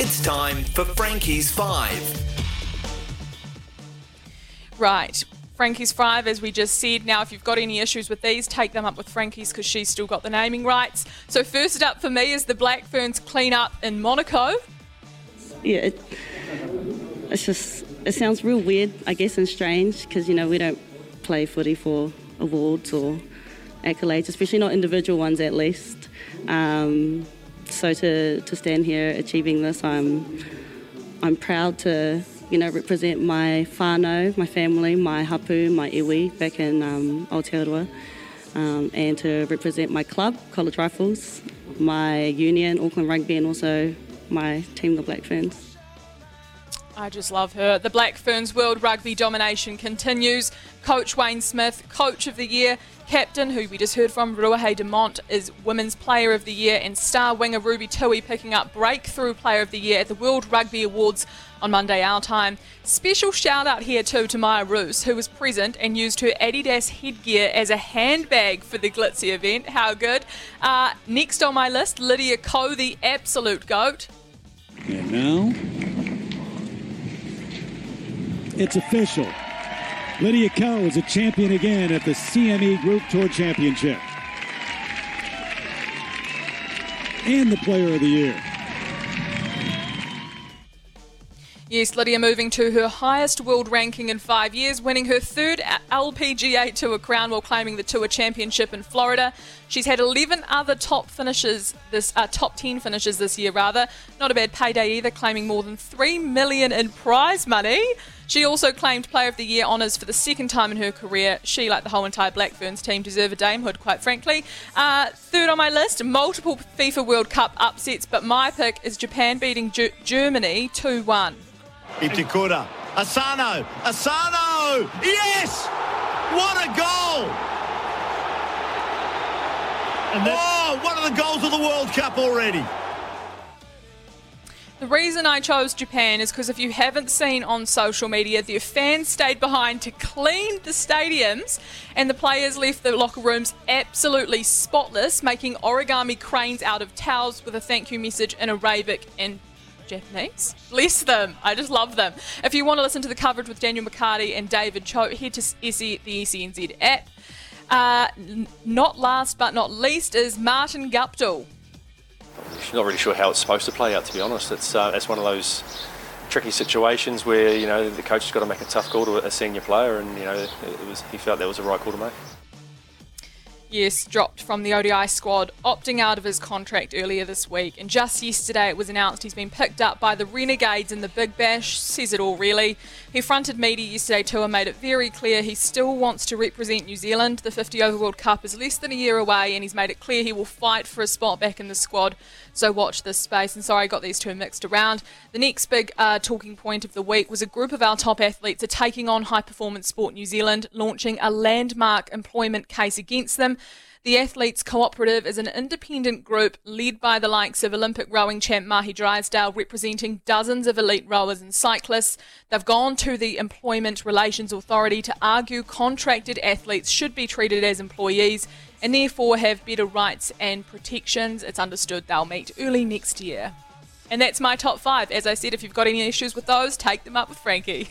It's time for Frankie's Five. Right. Frankie's five, as we just said. Now, if you've got any issues with these, take them up with Frankie's because she's still got the naming rights. So, first up for me is the Black Ferns clean up in Monaco. Yeah, it, it's just, it sounds real weird, I guess, and strange because, you know, we don't play footy for awards or accolades, especially not individual ones at least. Um, so to, to stand here achieving this, I'm, I'm proud to you know, represent my whānau, my family, my hapu, my iwi back in um, Aotearoa, um, and to represent my club, College Rifles, my union, Auckland Rugby, and also my team, the Black Ferns. I just love her. The Black Ferns World Rugby domination continues. Coach Wayne Smith, Coach of the Year, captain, who we just heard from, Ruahei Demont, is Women's Player of the Year, and star winger Ruby Tui picking up Breakthrough Player of the Year at the World Rugby Awards on Monday our time. Special shout out here too to Maia Roos, who was present and used her Adidas headgear as a handbag for the glitzy event. How good. Uh, next on my list, Lydia Ko, the absolute GOAT. And now it's official. Lydia Ko is a champion again at the CME Group Tour Championship. And the Player of the Year. Yes, Lydia moving to her highest world ranking in five years, winning her third LPGA Tour crown while claiming the Tour Championship in Florida. She's had 11 other top finishes this uh, top 10 finishes this year rather. Not a bad payday either, claiming more than 3 million in prize money. She also claimed Player of the Year honours for the second time in her career. She, like the whole entire Black Ferns team, deserve a damehood, quite frankly. Uh, third on my list, multiple FIFA World Cup upsets, but my pick is Japan beating G- Germany 2 1. Itakura. Asano. Asano. Yes! What a goal! And oh, one of the goals of the World Cup already. The reason I chose Japan is because if you haven't seen on social media, the fans stayed behind to clean the stadiums and the players left the locker rooms absolutely spotless, making origami cranes out of towels with a thank you message in Arabic and Japanese. Bless them. I just love them. If you want to listen to the coverage with Daniel McCarty and David Cho, head to SE, the SENZ app. Uh, not last but not least is Martin Guptill. Not really sure how it's supposed to play out, to be honest. It's, uh, it's one of those tricky situations where, you know, the coach has got to make a tough call to a senior player and, you know, it was, he felt that was the right call to make. Yes, dropped from the ODI squad, opting out of his contract earlier this week. And just yesterday it was announced he's been picked up by the Renegades in the Big Bash. Says it all, really. He fronted media yesterday too and made it very clear he still wants to represent New Zealand. The 50 over World Cup is less than a year away, and he's made it clear he will fight for a spot back in the squad. So watch this space. And sorry, I got these two mixed around. The next big uh, talking point of the week was a group of our top athletes are taking on High Performance Sport New Zealand, launching a landmark employment case against them. The Athletes Cooperative is an independent group led by the likes of Olympic rowing champ Mahe Drysdale, representing dozens of elite rowers and cyclists. They've gone to the Employment Relations Authority to argue contracted athletes should be treated as employees and therefore have better rights and protections. It's understood they'll meet early next year. And that's my top five. As I said, if you've got any issues with those, take them up with Frankie.